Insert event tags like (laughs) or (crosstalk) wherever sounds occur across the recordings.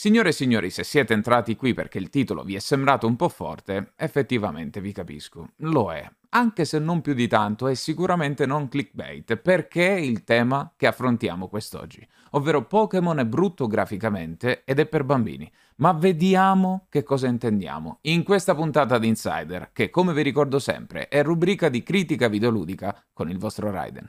Signore e signori, se siete entrati qui perché il titolo vi è sembrato un po' forte, effettivamente vi capisco, lo è. Anche se non più di tanto, è sicuramente non clickbait, perché è il tema che affrontiamo quest'oggi, ovvero Pokémon è brutto graficamente ed è per bambini. Ma vediamo che cosa intendiamo in questa puntata di Insider, che come vi ricordo sempre è rubrica di critica videoludica con il vostro Raiden.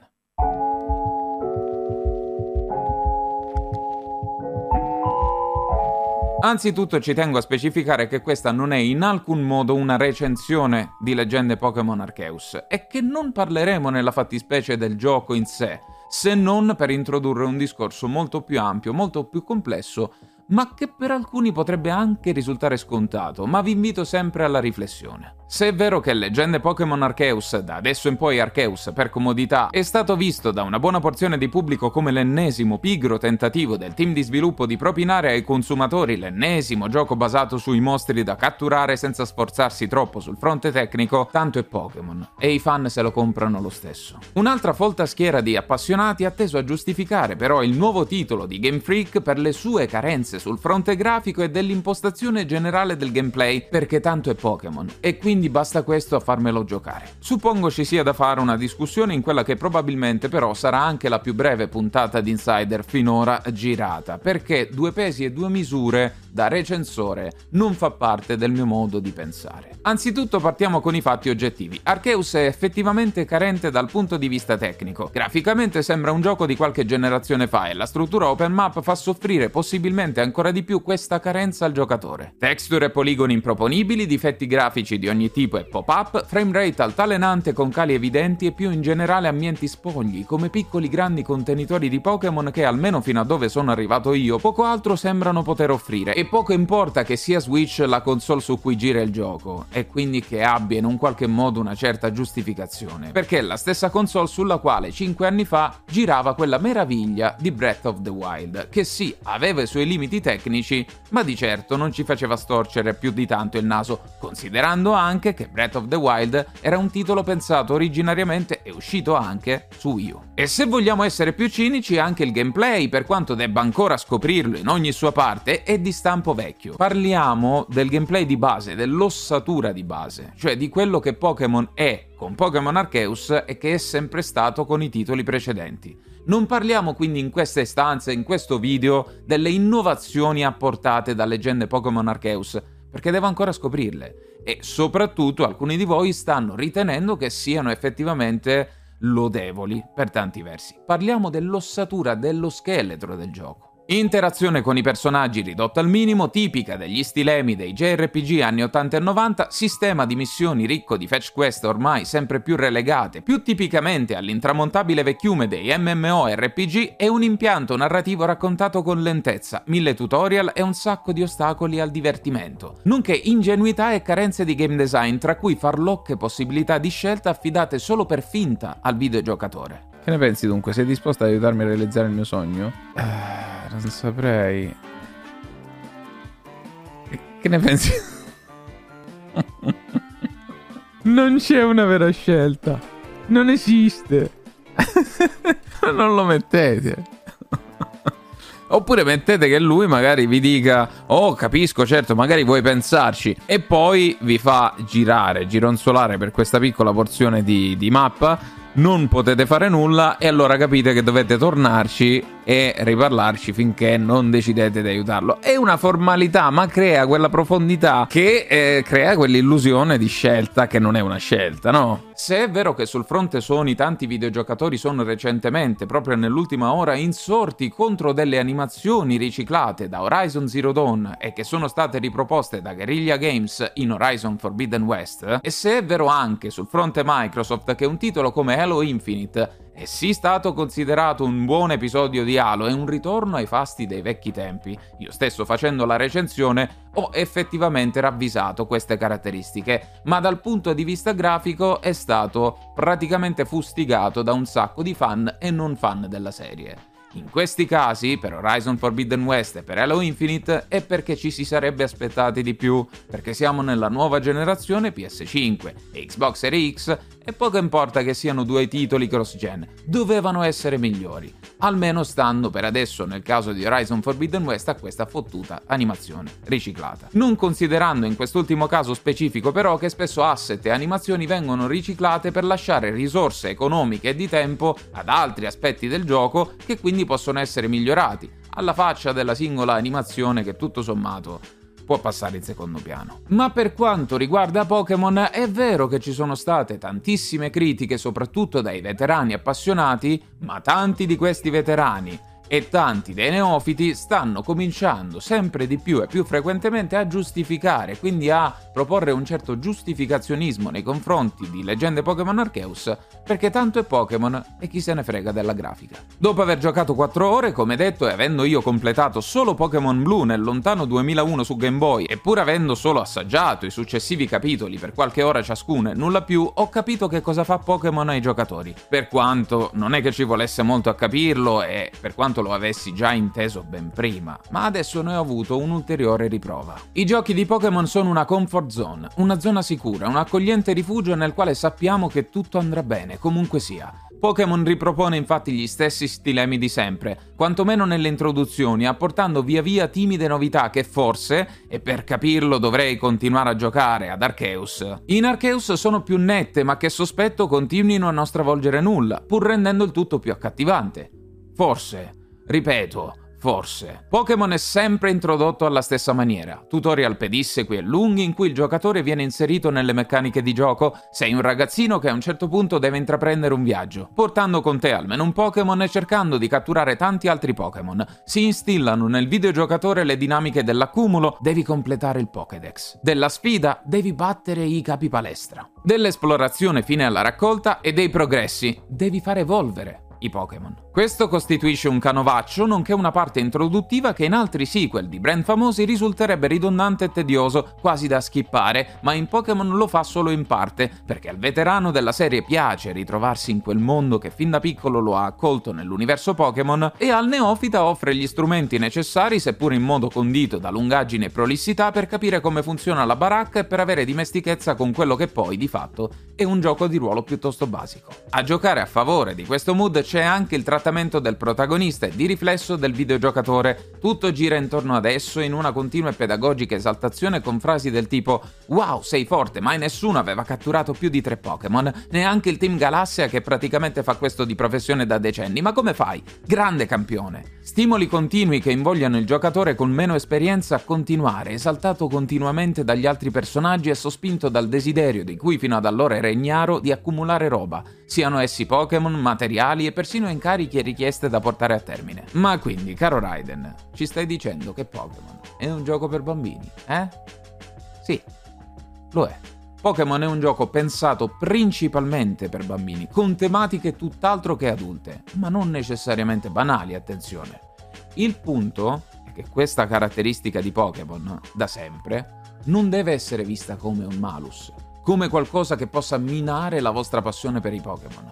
Anzitutto ci tengo a specificare che questa non è in alcun modo una recensione di Leggende Pokémon Arceus e che non parleremo nella fattispecie del gioco in sé, se non per introdurre un discorso molto più ampio, molto più complesso, ma che per alcuni potrebbe anche risultare scontato, ma vi invito sempre alla riflessione. Se è vero che Leggende Pokémon Arceus, da adesso in poi Arceus per comodità, è stato visto da una buona porzione di pubblico come l'ennesimo pigro tentativo del team di sviluppo di propinare ai consumatori l'ennesimo gioco basato sui mostri da catturare senza sforzarsi troppo sul fronte tecnico, tanto è Pokémon, e i fan se lo comprano lo stesso. Un'altra folta schiera di appassionati ha teso a giustificare però il nuovo titolo di Game Freak per le sue carenze sul fronte grafico e dell'impostazione generale del gameplay, perché tanto è Pokémon, e quindi basta questo a farmelo giocare. Suppongo ci sia da fare una discussione in quella che probabilmente però sarà anche la più breve puntata di Insider finora girata, perché due pesi e due misure da recensore non fa parte del mio modo di pensare. Anzitutto partiamo con i fatti oggettivi. Arceus è effettivamente carente dal punto di vista tecnico. Graficamente sembra un gioco di qualche generazione fa e la struttura open map fa soffrire possibilmente ancora di più questa carenza al giocatore. Texture e poligoni improponibili, difetti grafici di ogni tipo e pop-up, frame rate altalenante con cali evidenti e più in generale ambienti spogli, come piccoli grandi contenitori di Pokémon che almeno fino a dove sono arrivato io poco altro sembrano poter offrire e poco importa che sia Switch la console su cui gira il gioco, e quindi che abbia in un qualche modo una certa giustificazione, perché è la stessa console sulla quale 5 anni fa girava quella meraviglia di Breath of the Wild, che sì, aveva i suoi limiti tecnici, ma di certo non ci faceva storcere più di tanto il naso, considerando anche che Breath of the Wild era un titolo pensato originariamente e uscito anche su Wii U. E se vogliamo essere più cinici, anche il gameplay, per quanto debba ancora scoprirlo in ogni sua parte, è di stampo vecchio. Parliamo del gameplay di base, dell'ossatura di base, cioè di quello che Pokémon è con Pokémon Arceus e che è sempre stato con i titoli precedenti. Non parliamo quindi in queste stanze, in questo video, delle innovazioni apportate da leggende Pokémon Arceus, perché devo ancora scoprirle. E soprattutto alcuni di voi stanno ritenendo che siano effettivamente lodevoli per tanti versi. Parliamo dell'ossatura, dello scheletro del gioco. Interazione con i personaggi ridotta al minimo, tipica degli stilemi dei JRPG anni 80 e 90, sistema di missioni ricco di fetch quest ormai sempre più relegate, più tipicamente all'intramontabile vecchiume dei MMORPG e un impianto narrativo raccontato con lentezza, mille tutorial e un sacco di ostacoli al divertimento, nonché ingenuità e carenze di game design, tra cui farlocche possibilità di scelta affidate solo per finta al videogiocatore. Che ne pensi dunque? Sei disposto ad aiutarmi a realizzare il mio sogno? Eh, non saprei. Che ne pensi? (laughs) non c'è una vera scelta. Non esiste. (laughs) non lo mettete. (laughs) Oppure mettete che lui magari vi dica: Oh, capisco, certo, magari vuoi pensarci. E poi vi fa girare, gironzolare per questa piccola porzione di, di mappa non potete fare nulla e allora capite che dovete tornarci e riparlarci finché non decidete di aiutarlo. È una formalità, ma crea quella profondità che eh, crea quell'illusione di scelta che non è una scelta, no? Se è vero che sul fronte Sony tanti videogiocatori sono recentemente, proprio nell'ultima ora, insorti contro delle animazioni riciclate da Horizon Zero Dawn e che sono state riproposte da Guerrilla Games in Horizon Forbidden West, e se è vero anche sul fronte Microsoft che un titolo come Halo Infinite è sì stato considerato un buon episodio di Halo e un ritorno ai fasti dei vecchi tempi. Io stesso facendo la recensione ho effettivamente ravvisato queste caratteristiche, ma dal punto di vista grafico è stato praticamente fustigato da un sacco di fan e non fan della serie. In questi casi, per Horizon Forbidden West e per Halo Infinite, è perché ci si sarebbe aspettati di più, perché siamo nella nuova generazione PS5 e Xbox Series X E poco importa che siano due titoli cross-gen, dovevano essere migliori. Almeno stanno per adesso, nel caso di Horizon Forbidden West, a questa fottuta animazione riciclata. Non considerando in quest'ultimo caso specifico però che spesso asset e animazioni vengono riciclate per lasciare risorse economiche e di tempo ad altri aspetti del gioco che quindi possono essere migliorati, alla faccia della singola animazione che tutto sommato può passare in secondo piano. Ma per quanto riguarda Pokémon, è vero che ci sono state tantissime critiche, soprattutto dai veterani appassionati, ma tanti di questi veterani e tanti dei neofiti stanno cominciando sempre di più e più frequentemente a giustificare, quindi a proporre un certo giustificazionismo nei confronti di leggende Pokémon Arceus, perché tanto è Pokémon e chi se ne frega della grafica. Dopo aver giocato 4 ore, come detto, e avendo io completato solo Pokémon Blue nel lontano 2001 su Game Boy, e pur avendo solo assaggiato i successivi capitoli per qualche ora ciascuno e nulla più, ho capito che cosa fa Pokémon ai giocatori. Per quanto non è che ci volesse molto a capirlo e per quanto lo avessi già inteso ben prima, ma adesso ne ho avuto un'ulteriore riprova. I giochi di Pokémon sono una comfort zone, una zona sicura, un accogliente rifugio nel quale sappiamo che tutto andrà bene, comunque sia. Pokémon ripropone infatti gli stessi stilemi di sempre, quantomeno nelle introduzioni, apportando via via timide novità che forse, e per capirlo dovrei continuare a giocare ad Arceus. In Arceus sono più nette, ma che sospetto continuino a non stravolgere nulla, pur rendendo il tutto più accattivante. Forse. Ripeto, Forse. Pokémon è sempre introdotto alla stessa maniera. Tutorial pedissequi e lunghi in cui il giocatore viene inserito nelle meccaniche di gioco. Sei un ragazzino che a un certo punto deve intraprendere un viaggio, portando con te almeno un Pokémon e cercando di catturare tanti altri Pokémon. Si instillano nel videogiocatore le dinamiche dell'accumulo, devi completare il Pokédex. Della sfida, devi battere i capi palestra. Dell'esplorazione fine alla raccolta e dei progressi, devi far evolvere i Pokémon. Questo costituisce un canovaccio nonché una parte introduttiva che in altri sequel di brand famosi risulterebbe ridondante e tedioso, quasi da skippare, ma in Pokémon lo fa solo in parte, perché al veterano della serie piace ritrovarsi in quel mondo che fin da piccolo lo ha accolto nell'universo Pokémon e al neofita offre gli strumenti necessari, seppur in modo condito da lungaggine e prolissità, per capire come funziona la baracca e per avere dimestichezza con quello che poi, di fatto, è un gioco di ruolo piuttosto basico. A giocare a favore di questo mood c'è anche il trattamento del protagonista e di riflesso del videogiocatore. Tutto gira intorno ad esso in una continua e pedagogica esaltazione con frasi del tipo Wow, sei forte, mai nessuno aveva catturato più di tre Pokémon, neanche il Team Galassia che praticamente fa questo di professione da decenni, ma come fai? Grande campione! Stimoli continui che invogliano il giocatore con meno esperienza a continuare, esaltato continuamente dagli altri personaggi e sospinto dal desiderio di cui fino ad allora era ignaro di accumulare roba, siano essi Pokémon, materiali e persino incarichi e richieste da portare a termine. Ma quindi, caro Raiden, ci stai dicendo che Pokémon è un gioco per bambini, eh? Sì, lo è. Pokémon è un gioco pensato principalmente per bambini, con tematiche tutt'altro che adulte, ma non necessariamente banali, attenzione. Il punto è che questa caratteristica di Pokémon, da sempre, non deve essere vista come un malus, come qualcosa che possa minare la vostra passione per i Pokémon.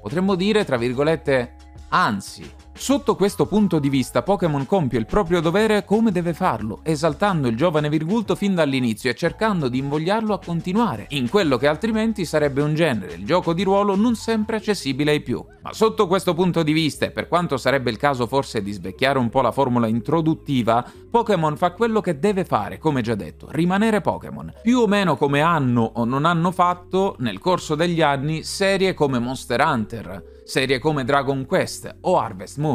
Potremmo dire, tra virgolette, anzi, Sotto questo punto di vista Pokémon compie il proprio dovere come deve farlo, esaltando il giovane Virgulto fin dall'inizio e cercando di invogliarlo a continuare, in quello che altrimenti sarebbe un genere, il gioco di ruolo non sempre accessibile ai più. Ma sotto questo punto di vista, e per quanto sarebbe il caso forse di svecchiare un po' la formula introduttiva, Pokémon fa quello che deve fare, come già detto, rimanere Pokémon, più o meno come hanno o non hanno fatto nel corso degli anni serie come Monster Hunter, serie come Dragon Quest o Harvest Moon,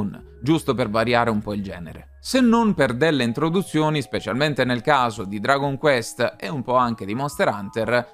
giusto per variare un po' il genere. Se non per delle introduzioni, specialmente nel caso di Dragon Quest e un po' anche di Monster Hunter,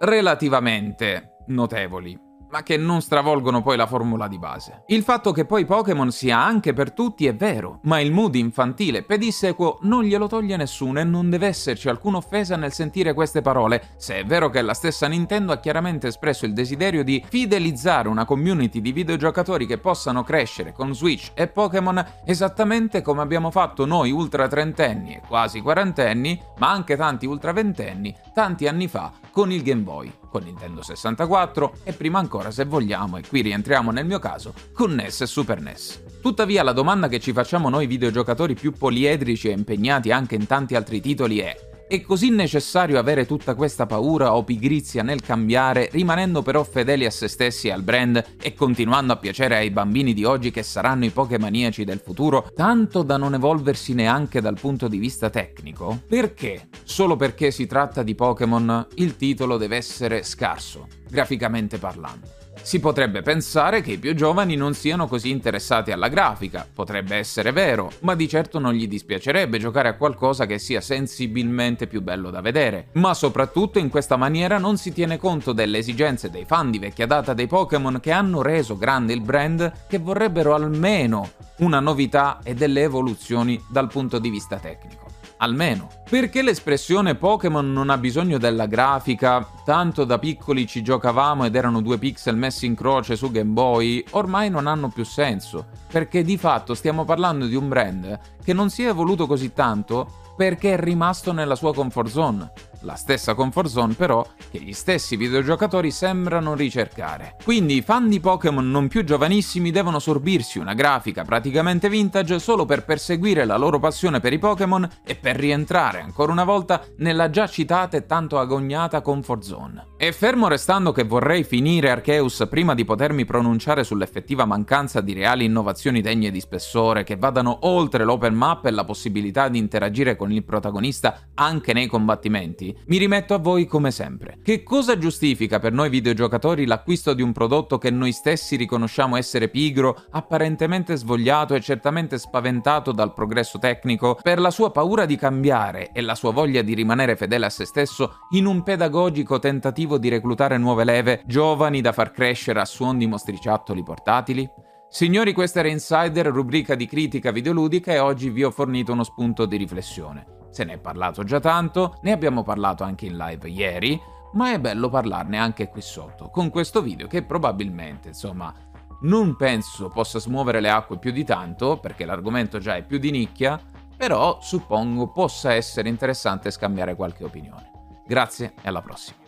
relativamente notevoli ma che non stravolgono poi la formula di base. Il fatto che poi Pokémon sia anche per tutti è vero, ma il mood infantile pedissequo non glielo toglie nessuno e non deve esserci alcuna offesa nel sentire queste parole, se è vero che la stessa Nintendo ha chiaramente espresso il desiderio di fidelizzare una community di videogiocatori che possano crescere con Switch e Pokémon esattamente come abbiamo fatto noi ultra trentenni e quasi quarantenni, ma anche tanti ultra ventenni, tanti anni fa con il Game Boy con Nintendo 64 e prima ancora se vogliamo, e qui rientriamo nel mio caso, con NES e Super NES. Tuttavia la domanda che ci facciamo noi videogiocatori più poliedrici e impegnati anche in tanti altri titoli è È così necessario avere tutta questa paura o pigrizia nel cambiare, rimanendo però fedeli a se stessi e al brand e continuando a piacere ai bambini di oggi che saranno i pokemaniaci del futuro, tanto da non evolversi neanche dal punto di vista tecnico? Perché? Solo perché si tratta di Pokémon, il titolo deve essere scarso, graficamente parlando. Si potrebbe pensare che i più giovani non siano così interessati alla grafica, potrebbe essere vero, ma di certo non gli dispiacerebbe giocare a qualcosa che sia sensibilmente più bello da vedere. Ma soprattutto in questa maniera non si tiene conto delle esigenze dei fan di vecchia data dei Pokémon che hanno reso grande il brand che vorrebbero almeno una novità e delle evoluzioni dal punto di vista tecnico almeno. Perché l'espressione Pokémon non ha bisogno della grafica, tanto da piccoli ci giocavamo ed erano due pixel messi in croce su Game Boy, ormai non hanno più senso, perché di fatto stiamo parlando di un brand che non si è evoluto così tanto perché è rimasto nella sua comfort zone la stessa comfort zone però che gli stessi videogiocatori sembrano ricercare. Quindi i fan di Pokémon non più giovanissimi devono sorbirsi una grafica praticamente vintage solo per perseguire la loro passione per i Pokémon e per rientrare ancora una volta nella già citata e tanto agognata comfort zone. E fermo restando che vorrei finire Arceus prima di potermi pronunciare sull'effettiva mancanza di reali innovazioni degne di spessore che vadano oltre l'open map e la possibilità di interagire con il protagonista anche nei combattimenti, mi rimetto a voi come sempre. Che cosa giustifica per noi videogiocatori l'acquisto di un prodotto che noi stessi riconosciamo essere pigro, apparentemente svogliato e certamente spaventato dal progresso tecnico, per la sua paura di cambiare e la sua voglia di rimanere fedele a se stesso in un pedagogico tentativo di reclutare nuove leve, giovani da far crescere a suon di mostriciattoli portatili? Signori, questa era Insider, rubrica di critica videoludica e oggi vi ho fornito uno spunto di riflessione. Se ne è parlato già tanto, ne abbiamo parlato anche in live ieri, ma è bello parlarne anche qui sotto, con questo video che probabilmente, insomma, non penso possa smuovere le acque più di tanto, perché l'argomento già è più di nicchia, però suppongo possa essere interessante scambiare qualche opinione. Grazie e alla prossima.